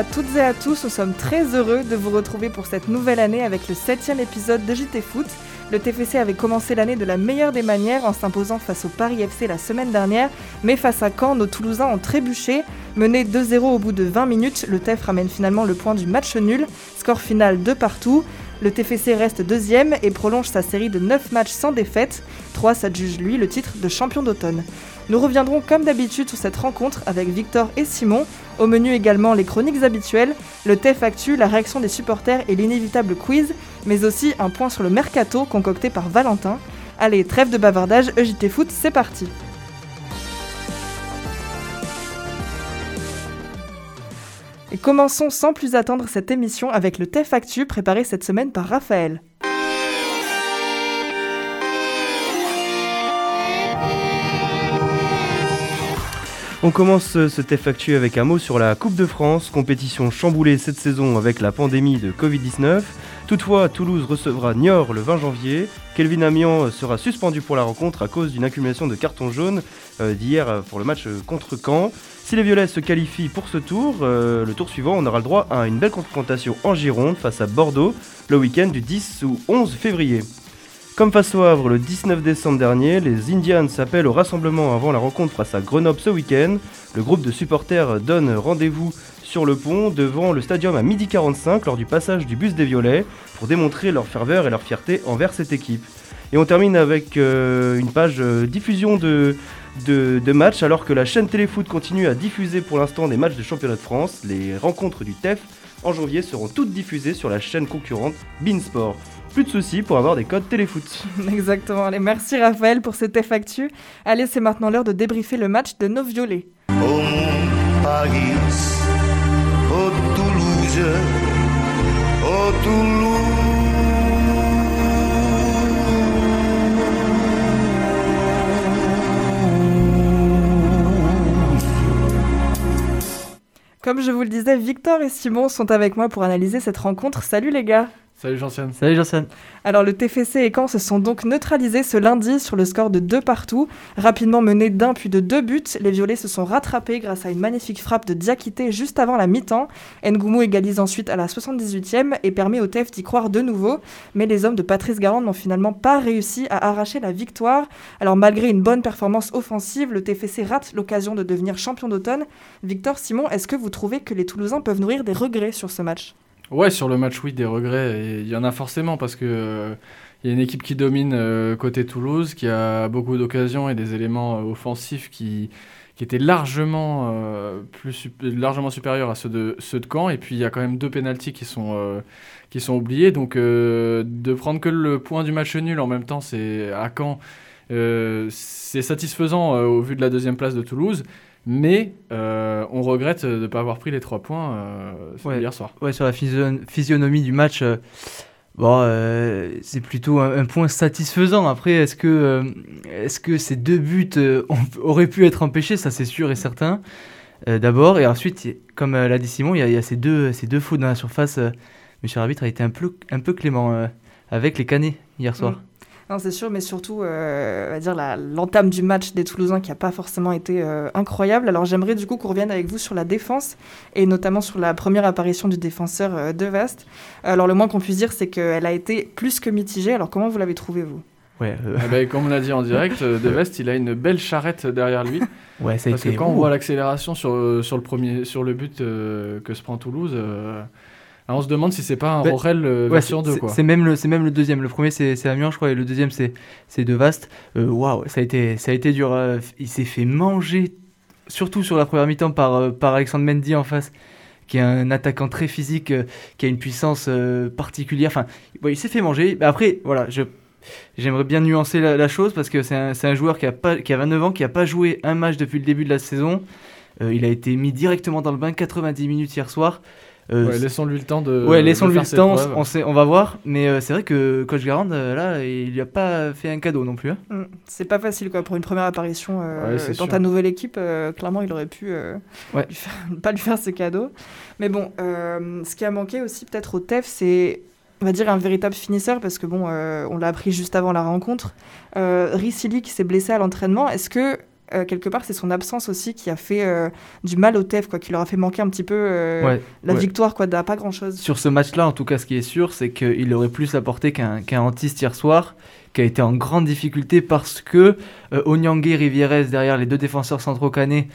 à toutes et à tous, nous sommes très heureux de vous retrouver pour cette nouvelle année avec le septième épisode de JT Foot. Le TFC avait commencé l'année de la meilleure des manières en s'imposant face au Paris FC la semaine dernière, mais face à Caen, nos Toulousains ont trébuché. Mené 2-0 au bout de 20 minutes, le TEF ramène finalement le point du match nul, score final de partout. Le TFC reste deuxième et prolonge sa série de 9 matchs sans défaite. 3 s'adjuge lui le titre de champion d'automne. Nous reviendrons comme d'habitude sur cette rencontre avec Victor et Simon. Au menu également les chroniques habituelles, le TEF Actu, la réaction des supporters et l'inévitable quiz, mais aussi un point sur le mercato concocté par Valentin. Allez, trêve de bavardage, EJT Foot, c'est parti Et commençons sans plus attendre cette émission avec le TEF Actu préparé cette semaine par Raphaël. On commence ce TEF Actu avec un mot sur la Coupe de France, compétition chamboulée cette saison avec la pandémie de Covid-19. Toutefois, Toulouse recevra Niort le 20 janvier. Kelvin Amiens sera suspendu pour la rencontre à cause d'une accumulation de cartons jaunes euh, d'hier pour le match contre Caen. Si les Violets se qualifient pour ce tour, euh, le tour suivant, on aura le droit à une belle confrontation en Gironde face à Bordeaux le week-end du 10 ou 11 février. Comme face au Havre le 19 décembre dernier, les Indians s'appellent au rassemblement avant la rencontre face à Grenoble ce week-end. Le groupe de supporters donne rendez-vous sur le pont devant le stadium à 12h45 lors du passage du bus des Violets pour démontrer leur ferveur et leur fierté envers cette équipe. Et on termine avec euh, une page euh, diffusion de, de, de matchs alors que la chaîne Téléfoot continue à diffuser pour l'instant des matchs de championnat de France. Les rencontres du TEF en janvier seront toutes diffusées sur la chaîne concurrente Beansport plus de soucis pour avoir des codes téléfoot. Exactement. Allez, merci Raphaël pour cette Actu. Allez, c'est maintenant l'heure de débriefer le match de nos violets. Paris, Toulouse, Toulouse. Comme je vous le disais, Victor et Simon sont avec moi pour analyser cette rencontre. Salut les gars Salut Jean-Sienne. Salut Jean-Sienne. Alors le TFC et Caen se sont donc neutralisés ce lundi sur le score de deux partout. Rapidement menés d'un puis de deux buts, les Violets se sont rattrapés grâce à une magnifique frappe de Diakité juste avant la mi-temps. Ngoumou égalise ensuite à la 78e et permet au TF d'y croire de nouveau. Mais les hommes de Patrice Garand n'ont finalement pas réussi à arracher la victoire. Alors malgré une bonne performance offensive, le TFC rate l'occasion de devenir champion d'automne. Victor Simon, est-ce que vous trouvez que les Toulousains peuvent nourrir des regrets sur ce match? Ouais, sur le match, oui, des regrets. il y en a forcément parce que euh, y a une équipe qui domine euh, côté Toulouse, qui a beaucoup d'occasions et des éléments euh, offensifs qui, qui étaient largement, plus, largement supérieurs à ceux de, ceux de Caen. Et puis il y a quand même deux pénalties qui sont, qui sont. Donc de prendre que le point du match nul en même temps, c'est à Caen. c'est satisfaisant au vu de la deuxième place de Toulouse. Mais euh, on regrette de ne pas avoir pris les trois points euh, hier soir. Ouais, sur la physionomie du match, euh, bon, c'est plutôt un, point satisfaisant. Après, est-ce que, est que ces deux buts auraient pu être empêchés? Ça, c'est sûr et certain. D'abord, et ensuite, comme l'a dit Simon, il y, a, ces, deux, ces deux fautes dans la surface. Monsieur l'arbitre a été un peu, un peu clément avec les canets hier soir. Mm. Non, c'est sûr, mais surtout, euh, dire l'entame du match des Toulousains qui n'a pas forcément été euh, incroyable. Alors j'aimerais du coup qu'on revienne avec vous sur la défense et notamment sur la première apparition du défenseur euh, de Vast. Alors le moins qu'on puisse dire, c'est qu'elle a été plus que mitigée. Alors comment vous l'avez trouvé vous? Ouais, ah ben, comme on l'a dit en direct, De Vest, il a une belle charrette derrière lui. Ouais, ça Parce que quand on voit l'accélération sur, sur, le premier, sur le but que se prend Toulouse, ah, on se demande si c'est pas un Rorel euh, version 2. C'est même, le, même le deuxième. Le premier, c'est Amiens, je crois, et le deuxième, c'est De Vaste. Euh, waouh, ça, a été, ça a été dur. Euh, il s'est fait manger, surtout sur la première mi-temps, par, par Alexandre Mendy en face qui est un attaquant très physique, qui a une puissance particulière. Enfin, il s'est fait manger. Après, voilà, j'aimerais bien nuancer la, chose parce que c'est un, un, joueur qui a, pas, qui a 29 ans, qui n'a pas joué un match depuis le début de la saison. il a été mis directement dans le bain 90 minutes hier soir. Euh, laissons-lui le temps de. Ouais, laissons-lui le temps, on, sait, on va voir. Mais euh, c'est vrai que Coach Garand, euh, là, il lui a pas fait un cadeau non plus. Hein. Mm. C'est pas facile, quoi. Pour une première apparition dans ta nouvelle équipe, clairement, il aurait pu ouais. pas lui faire ce cadeau. Mais bon, ce qui a manqué aussi, peut-être au TEF, c'est on va dire un véritable finisseur parce que bon, on l'a appris juste avant la rencontre. Euh, Ricili qui s'est blessé à l'entraînement. Est-ce que euh, quelque part, c'est son absence aussi qui a fait euh, du mal au TEF, quoi, qui leur a fait manquer un petit peu euh, Ouais, la ouais. victoire, quoi, pas grand-chose. Sur ce match-là, en tout cas, ce qui est sûr, c'est qu'il aurait plus apporté qu'un qu'un Antiste hier soir, qui a été en grande difficulté parce que Onyangue et Rivieres, derrière les deux défenseurs centraux canés,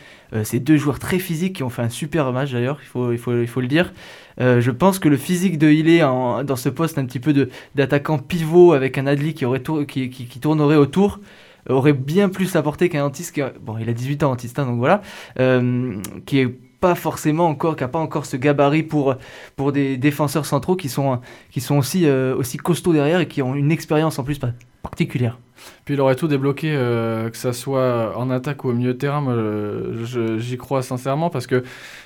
c'est deux joueurs très physiques qui ont fait un super match d'ailleurs, il faut, il, faut, il faut le dire. Euh, je pense que le physique de Hillé en- dans ce poste un petit peu d'attaquant pivot avec un Adli qui, aurait tour- qui, qui- qui tournerait autour aurait bien plus apporté qu'un Antiste bon il a 18 ans Antiste hein, donc voilà euh, qui est pas forcément encore qui a pas encore ce gabarit pour pour des défenseurs centraux qui sont qui sont aussi euh, aussi costauds derrière et qui ont une expérience en plus pa- particulière. Puis il aurait tout débloqué, euh, que ça soit en attaque ou au milieu de terrain. Moi, j'y crois sincèrement parce que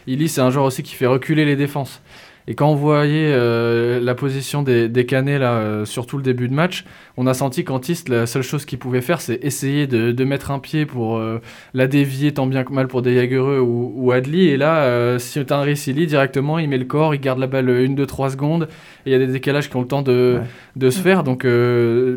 Illy, c'est un joueur aussi qui fait reculer les défenses. Et quand on voyait euh, la position des, des Canets là, euh, sur tout le début de match, on a senti qu'Antiste, la seule chose qu'il pouvait faire, c'est essayer de, de mettre un pied pour euh, la dévier tant bien que mal pour des Jagereux ou, ou Adli. Et là, euh, si tu as un Illy, directement, il met le corps, il garde la balle une, deux, trois secondes. Et il y a des décalages qui ont le temps de, Ouais. de se faire. Donc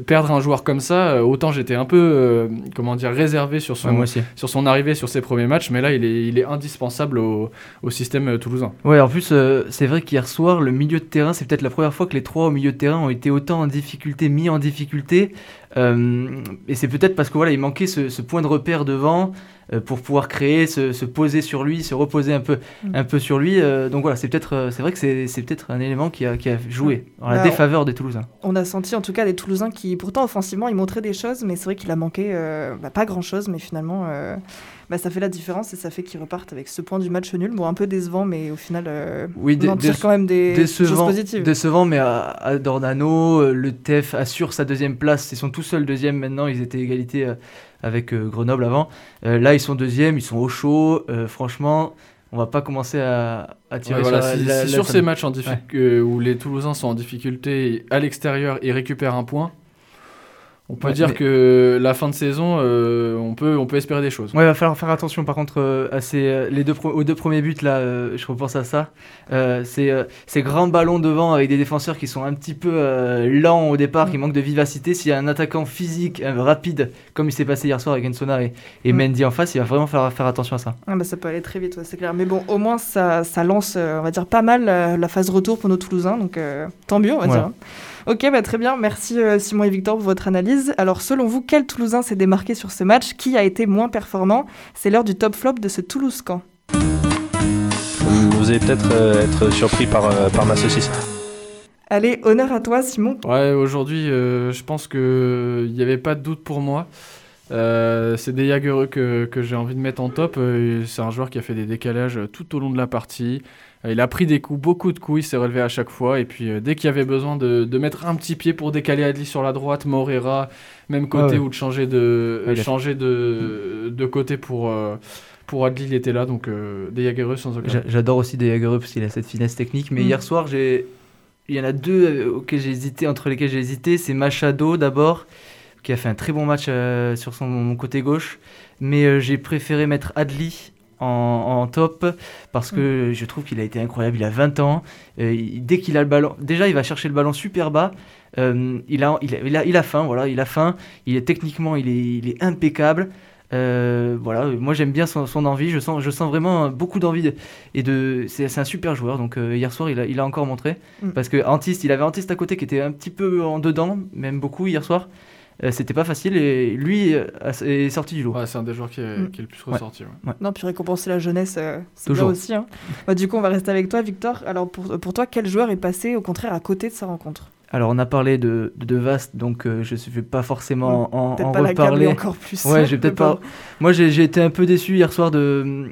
perdre un joueur comme ça, autant j'étais un peu, comment dire, réservé sur son, Ouais, sur son arrivée sur ses premiers matchs, mais là il est, il est indispensable au, au système toulousain. Ouais, en plus, c'est vrai qu'hier soir, le milieu de terrain, c'est peut-être la première fois que les trois au milieu de terrain ont été autant en difficulté, mis en difficulté. Euh, et c'est peut-être parce que voilà, il manquait ce, ce point de repère devant euh, pour pouvoir créer, se, se poser sur lui, se reposer un peu, Mm. un peu sur lui. Euh, donc voilà, c'est peut-être, c'est vrai que c'est, peut-être un élément qui a, qui a joué en la Bah, défaveur des Toulousains. On a senti en tout cas des Toulousains qui, pourtant offensivement, ils montraient des choses, mais c'est vrai qu'il a manqué euh, bah, pas grand-chose, mais finalement, euh, bah, ça fait la différence et ça fait qu'ils repartent avec ce point du match nul. Bon, un peu décevant, mais au final, euh, Oui, on en tire quand même des choses décevant, positives. décevant, mais à, à Dornano, le TEF assure sa deuxième place. Ils sont tout seuls deuxième maintenant. Ils étaient égalité euh, avec euh, Grenoble avant. Euh, là, ils sont deuxième, ils sont au chaud. Franchement, on va pas commencer à, à tirer Ouais, voilà, sur la- la- la ces matchs en euh, où les Toulousains sont en difficulté à l'extérieur et récupèrent un point, on peut Ouais, dire mais- que la fin de saison, euh, on, peut, on peut espérer des choses. Ouais, il va falloir faire attention par contre euh, à ces, euh, les deux aux deux premiers buts là, euh, je repense à ça. Euh, c'est euh, ces grands ballons devant avec des défenseurs qui sont un petit peu euh, lents au départ, qui manquent de vivacité. S'il y a un attaquant physique, euh, rapide, comme il s'est passé hier soir avec Ensona et, et Mm. Mendy en face, il va vraiment falloir faire attention à ça. Ah bah, ça peut aller très vite, ouais, c'est clair. Mais bon, au moins, ça, ça lance, euh, on va dire, pas mal euh, la phase retour pour nos Toulousains, donc euh, tant mieux, on va Voilà. dire. Ok, bah, très bien. Merci euh, Simon et Victor pour votre analyse. Alors, selon vous, quel Toulousain s'est démarqué sur ce match Qui a été moins performant C'est l'heure du top flop de ce Toulouse-Camp. Vous allez peut-être euh, être surpris par, euh, par ma saucisse. Allez, honneur à toi, Simon. Ouais, aujourd'hui, euh, je pense qu'il n'y avait pas de doute pour moi. Euh, c'est des Jagereux que, que j'ai envie de mettre en top. Euh, c'est un joueur qui a fait des décalages tout au long de la partie. Il a pris des coups, beaucoup de coups, il s'est relevé à chaque fois. Et puis, euh, dès qu'il y avait besoin de, de mettre un petit pied pour décaler Adli sur la droite, Morera, même côté, ouais. ou de changer de, Ouais, il a- changer de, de côté pour, euh, pour Adli, il était là. Donc, euh, des Jagereux sans aucun. J'adore aussi des Jagereux parce qu'il a cette finesse technique. Mais Mm. hier soir, j'ai, il y en a deux euh, auxquels j'ai hésité, entre lesquels j'ai hésité. C'est Machado d'abord, qui a fait un très bon match euh, sur son côté gauche. Mais euh, j'ai préféré mettre Adli en, en top parce que je trouve qu'il a été incroyable. Il a 20 ans. Euh, il- dès qu'il a le ballon, déjà il va chercher le ballon super bas. Euh, il, a, il, a, il, a, il a faim, voilà, il a faim. Il est techniquement, il est, il est impeccable. Euh, voilà, moi j'aime bien son, son envie. Je sens, je sens vraiment beaucoup d'envie de- et de. C'est un super joueur. Donc hier soir, il a, il a encore montré Mm. parce que Antiste, il avait Antiste à côté qui était un petit peu en dedans, même beaucoup hier soir. Euh, C'était pas facile et lui euh, est sorti du lot. Ouais, c'est un des joueurs qui est, Mm. qui est le plus ressorti. ouais. Non, puis récompenser la jeunesse, euh, c'est bien Toujours. aussi. hein. Bah, du coup, on va rester avec toi, Victor. Alors, pour, pour toi, quel joueur est passé, au contraire, à côté de sa rencontre? Alors on a parlé de, de, de Vast, donc euh, je ne vais pas forcément en, Peut-être en pas reparler. encore plus. Ouais, j'ai peut-être pas. Moi, j'ai été un peu déçu hier soir de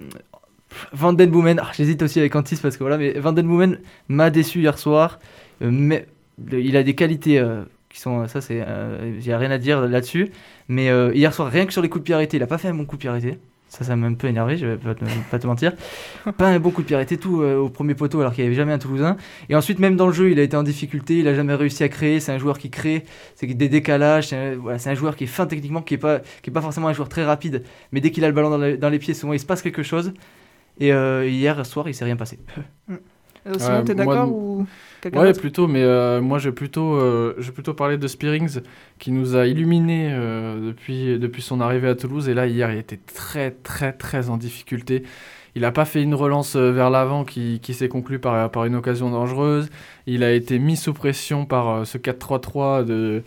Van Den Boomen. Ah, J'hésite aussi avec Antis parce que voilà, mais Van Den Boomen m'a déçu hier soir. Euh, mais il a des qualités euh, qui sont, ça c'est, y a rien à dire là-dessus. Mais euh, hier soir, rien que sur les coups de pied arrêtés, il a pas fait un bon coup de pied arrêté. Ça, ça m'a un peu énervé, je vais pas te, pas te mentir. Pas un bon coup de pied arrêté, tout euh, au premier poteau, alors qu'il n'y avait jamais un Toulousain. Et ensuite, même dans le jeu, il a été en difficulté, il a jamais réussi à créer. C'est un joueur qui crée, c'est des décalages. C'est un, voilà, c'est un joueur qui est fin techniquement, qui est pas, qui est pas forcément un joueur très rapide, mais dès qu'il a le ballon dans, le- dans les pieds, souvent il se passe quelque chose. Et euh, hier soir, il s'est rien passé. Euh, Simon, Ouais, t'es d'accord ou... Ouais, plutôt, mais euh, moi, je vais plutôt, euh, je vais plutôt parler de Spearings, qui nous a illuminés euh, depuis, depuis son arrivée à Toulouse. Et là, hier, il était très, très, très en difficulté. Il n'a pas fait une relance euh, vers l'avant qui, qui s'est conclue par, par une occasion dangereuse. Il a été mis sous pression par euh, ce 4-3-3 de,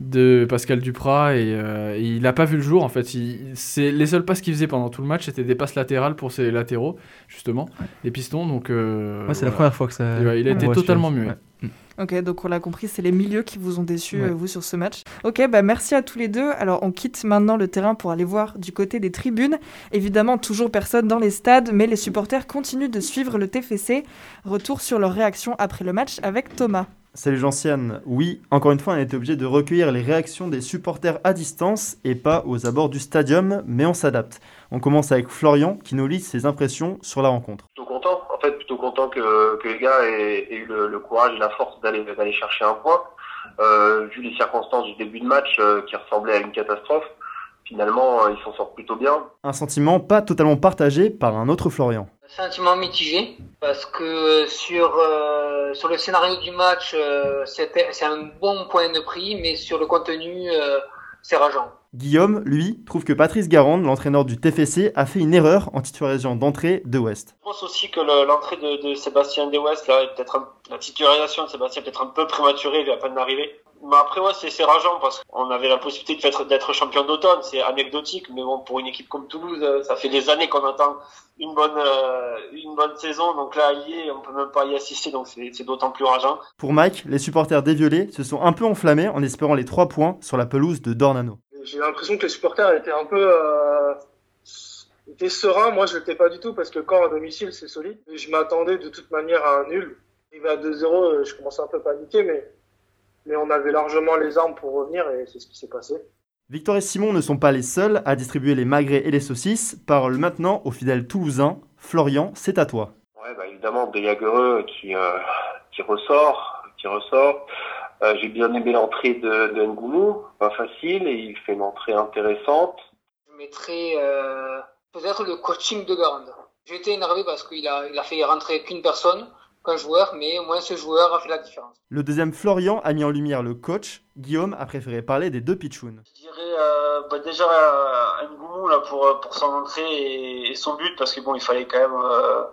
de Pascal Duprat et, euh, et il n'a pas vu le jour en fait. Il- c'est les seules passes qu'il faisait pendant tout le match, c'était des passes latérales pour ses latéraux justement, les pistons. Donc euh, c'est la première fois que ça. Et ouais, il a on été totalement muet. Ouais. Ok, donc on l'a compris, c'est les milieux qui vous ont déçu, Ouais. euh, vous, sur ce match. Ok, bah merci à tous les deux. Alors, on quitte maintenant le terrain pour aller voir du côté des tribunes. Évidemment, toujours personne dans les stades, mais les supporters continuent de suivre le TFC. Retour sur leur réaction après le match avec Thomas. Salut Gentiane. Oui, encore une fois, on a été obligé de recueillir les réactions des supporters à distance et pas aux abords du stadium, mais on s'adapte. On commence avec Florian qui nous lit ses impressions sur la rencontre. plutôt content. En fait, plutôt content que, que les gars aient, aient eu le, le courage et la force d'aller d'aller chercher un point. Euh, vu les circonstances du début de match euh, qui ressemblaient à une catastrophe, finalement, euh, ils s'en sortent plutôt bien. Un sentiment pas totalement partagé par un autre Florian. Sentiment mitigé parce que sur euh, sur le scénario du match euh, c'était c'est un bon point de prix mais sur le contenu euh, c'est rageant. Guillaume, lui, trouve que Patrice Garande, l'entraîneur du TFC, a fait une erreur en titularisant d'entrée de West. Je pense aussi que le- l'entrée de, de Sébastien Dewest, là, est peut-être un- la titularisation de Sébastien est peut-être un peu prématurée, il vient à peine d'arriver. Mais après, ouais, c'est c'est rageant parce qu'on avait la possibilité de faire- d'être champion d'automne, c'est anecdotique, mais bon, pour une équipe comme Toulouse, euh, ça fait des années qu'on attend une bonne, euh, une bonne saison, donc là, y est, on peut même pas y assister, donc c'est c'est d'autant plus rageant. Pour Mike, les supporters des Violets se sont un peu enflammés en espérant les trois points sur la pelouse de Dornano. J'ai l'impression que les supporters étaient un peu euh, étaient sereins. Moi, je l'étais pas du tout parce que quand à domicile, c'est solide. Je m'attendais de toute manière à un nul. Arrivé à 2-0, euh, je commençais un peu à paniquer, mais mais on avait largement les armes pour revenir et c'est ce qui s'est passé. Victor et Simon ne sont pas les seuls à distribuer les magrets et les saucisses. Parole maintenant aux fidèles toulousains. Florian, c'est à toi. Ouais, bah évidemment, Bellagereux qui, euh, qui ressort, qui ressort. Euh, J'ai bien aimé l'entrée de, de Ngoumou, pas facile, et il fait une entrée intéressante. Je mettrais euh, peut-être le coaching de Garande. J'ai été énervé parce qu'il a il a fait rentrer qu'une personne, qu'un joueur, mais au moins ce joueur a fait la différence. Le deuxième Florian a mis en lumière le coach. Guillaume a préféré parler des deux pitchouns. Je dirais euh, bah déjà euh, Ngoumou là pour euh, pour son entrée et, et son but parce que bon il fallait quand même euh,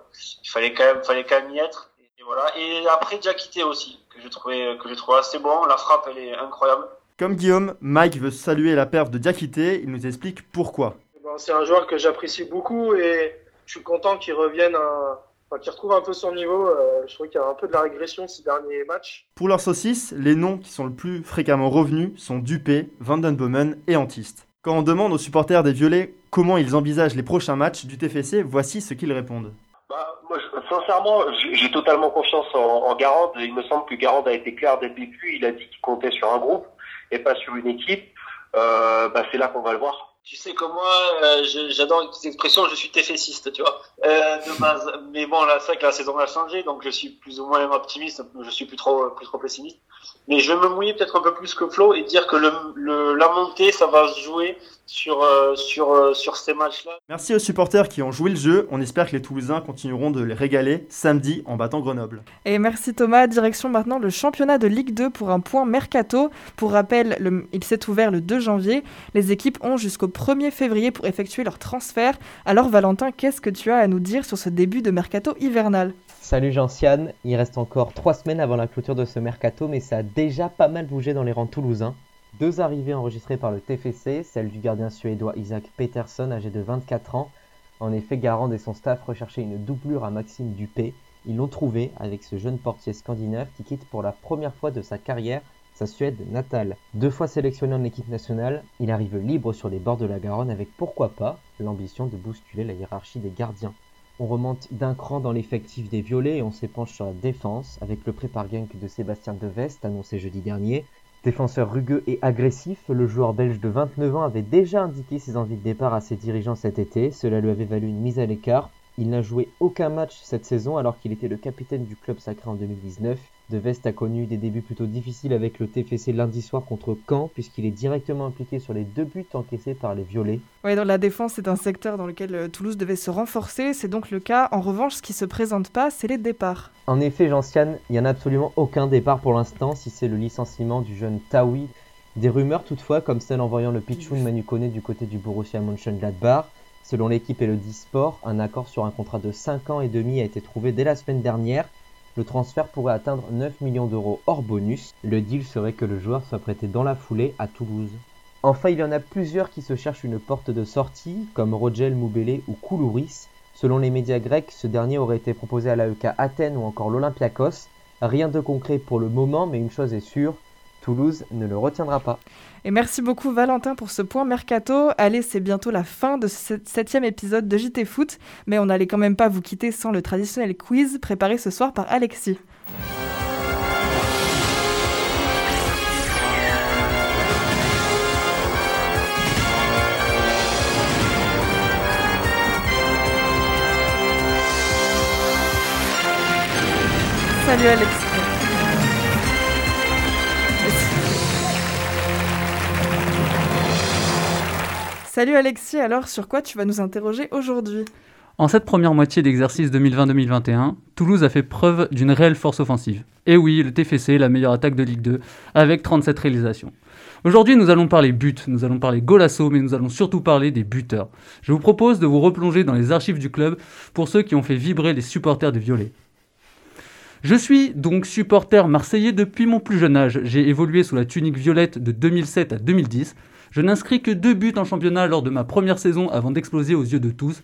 il fallait quand même fallait quand même y être et, voilà et après Diakité aussi que j'ai trouvé que j'ai trouvé assez bon la frappe elle est incroyable Comme Guillaume, Mike veut saluer la perte de Diakité. Il nous explique pourquoi. Ben, c'est un joueur que j'apprécie beaucoup et je suis content qu'il revienne, à- enfin, qu'il retrouve un peu son niveau. Euh, je trouve qu'il y a un peu de la régression ces derniers matchs. Pour leurs saucisses, les noms qui sont le plus fréquemment revenus sont Dupé, Vandenbomen et Antiste. Quand on demande aux supporters des Violets comment ils envisagent les prochains matchs du TFC, voici ce qu'ils répondent. Bah, moi, sincèrement, j'ai j'ai totalement confiance en, en Garande. Il me semble que Garande a été clair dès le début. Il a dit qu'il comptait sur un groupe et pas sur une équipe. Euh, bah, c'est là qu'on va le voir. Tu sais comme moi euh, j'adore petite expression je suis téfessiste tu vois. Euh, de base mais bon là c'est vrai que la saison a changé donc je suis plus ou moins optimiste je suis plus trop plus trop pessimiste. Mais je vais me mouiller peut-être un peu plus que Flo et dire que le, le la montée ça va se jouer sur euh, sur euh, sur ces matchs là Merci aux supporters qui ont joué le jeu. On espère que les Toulousains continueront de les régaler samedi en battant Grenoble. Et merci Thomas. Direction maintenant le championnat de Ligue 2 pour un point mercato. Pour rappel, le- il s'est ouvert le 2 janvier. Les équipes ont jusqu'au 1er février pour effectuer leur transfert. Alors Valentin, qu'est-ce que tu as à nous dire sur ce début de mercato hivernal? Salut Gentiane, il reste encore 3 semaines avant la clôture de ce mercato, mais ça a déjà pas mal bougé dans les rangs toulousains. Deux arrivées enregistrées par le TFC, celle du gardien suédois Isaac Peterson, âgé de 24 ans. En effet, Garand et son staff recherchaient une doublure à Maxime Dupé. Ils l'ont trouvé avec ce jeune portier scandinave qui quitte pour la première fois de sa carrière sa Suède natale. Deux fois sélectionné en équipe nationale, il arrive libre sur les bords de la Garonne avec pourquoi pas l'ambition de bousculer la hiérarchie des gardiens. On remonte d'un cran dans l'effectif des Violets et on s'épanche sur la défense avec le prépar gank de Sébastien Devest annoncé jeudi dernier. Défenseur rugueux et agressif, le joueur belge de 29 ans avait déjà indiqué ses envies de départ à ses dirigeants cet été. Cela lui avait valu une mise à l'écart. Il n'a joué aucun match cette saison alors qu'il était le capitaine du club sacré en 2019. De Vest a connu des débuts plutôt difficiles avec le TFC lundi soir contre Caen puisqu'il est directement impliqué sur les deux buts encaissés par les Violets. Oui, dans la défense, c'est un secteur dans lequel euh, Toulouse devait se renforcer. C'est donc le cas. En revanche, ce qui se présente pas, c'est les départs. En effet, Jean-Sian, il n'y en a absolument aucun départ pour l'instant si c'est le licenciement du jeune Taoui. Des rumeurs toutefois, comme celle en voyant le Pichoun Manu Koné du côté du Borussia Mönchengladbach. Selon l'équipe et le Disport, un accord sur un contrat de 5 ans et demi a été trouvé dès la semaine dernière. Le transfert pourrait atteindre 9 millions d'euros hors bonus. Le deal serait que le joueur soit prêté dans la foulée à Toulouse. Enfin, il y en a plusieurs qui se cherchent une porte de sortie, comme Rogel Moubele ou Koulouris. Selon les médias grecs, ce dernier aurait été proposé à l'AEK Athènes ou encore l'Olympiakos. Rien de concret pour le moment, mais une chose est sûre, Toulouse ne le retiendra pas. Et merci beaucoup Valentin pour ce point mercato. Allez, c'est bientôt la fin de ce septième épisode de JT Foot, mais on n'allait quand même pas vous quitter sans le traditionnel quiz préparé ce soir par Alexis. Salut Alexis. Salut Alexis, alors sur quoi tu vas nous interroger aujourd'hui? En cette première moitié d'exercice 2020-2021, Toulouse a fait preuve d'une réelle force offensive. Et oui, le TFC la meilleure attaque de Ligue 2, avec 37 réalisations. Aujourd'hui, nous allons parler but, nous allons parler golasso, mais nous allons surtout parler des buteurs. Je vous propose de vous replonger dans les archives du club pour ceux qui ont fait vibrer les supporters des Violets. Je suis donc supporter marseillais depuis mon plus jeune âge. J'ai évolué sous la tunique violette de 2007 à 2010. Je n'inscris que deux buts en championnat lors de ma première saison avant d'exploser aux yeux de tous.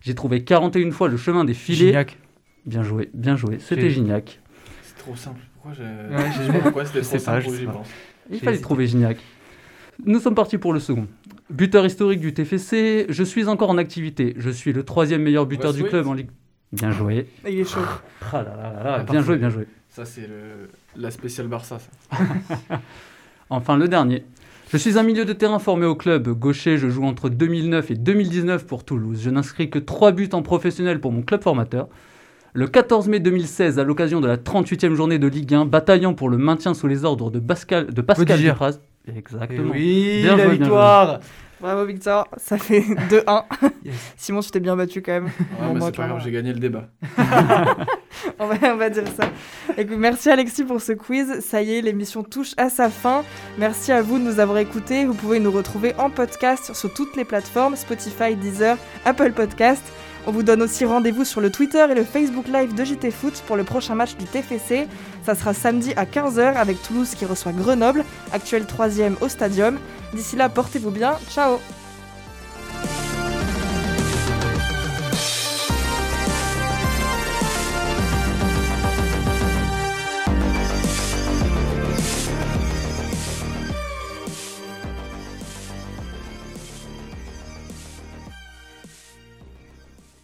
J'ai trouvé 41 fois le chemin des filets. Gignac. Bien joué, bien joué. C'était Gignac. C'est trop simple. Pourquoi j'ai. Ouais, je sais pas pourquoi c'était je trop pas, simple je pense. Il fallait hésité. trouver Gignac. Nous sommes partis pour le second. Buteur historique du TFC, je suis encore en activité. Je suis le troisième meilleur buteur du club en Ligue. Bien joué. Il est chaud. Ah là là là là, bien joué, bien joué. Ça, c'est le... la spéciale Barça, ça. Enfin, le dernier. Je suis un milieu de terrain formé au club. Gaucher, je joue entre 2009 et 2019 pour Toulouse. Je n'inscris que 3 buts en professionnel pour mon club formateur. Le 14 mai 2016, à l'occasion de la 38e journée de Ligue 1, bataillant pour le maintien sous les ordres de Pascal, de Pascal. Exactement. Eh oui, Bien la joué, victoire Bravo Victor, ça fait 2-1. Yes. Simon, tu t'es bien battu quand même. Ouais, Bon, bah, c'est pas grave, j'ai gagné le débat. on, va, on va dire ça. Écoute, merci Alexis pour ce quiz. Ça y est, l'émission touche à sa fin. Merci à vous de nous avoir écoutés. Vous pouvez nous retrouver en podcast sur toutes les plateformes Spotify, Deezer, Apple Podcast. On vous donne aussi rendez-vous sur le Twitter et le Facebook Live de JT Foot pour le prochain match du TFC. Ça sera samedi à 15h avec Toulouse qui reçoit Grenoble, actuel 3 au Stadium. D'ici là, portez-vous bien. Ciao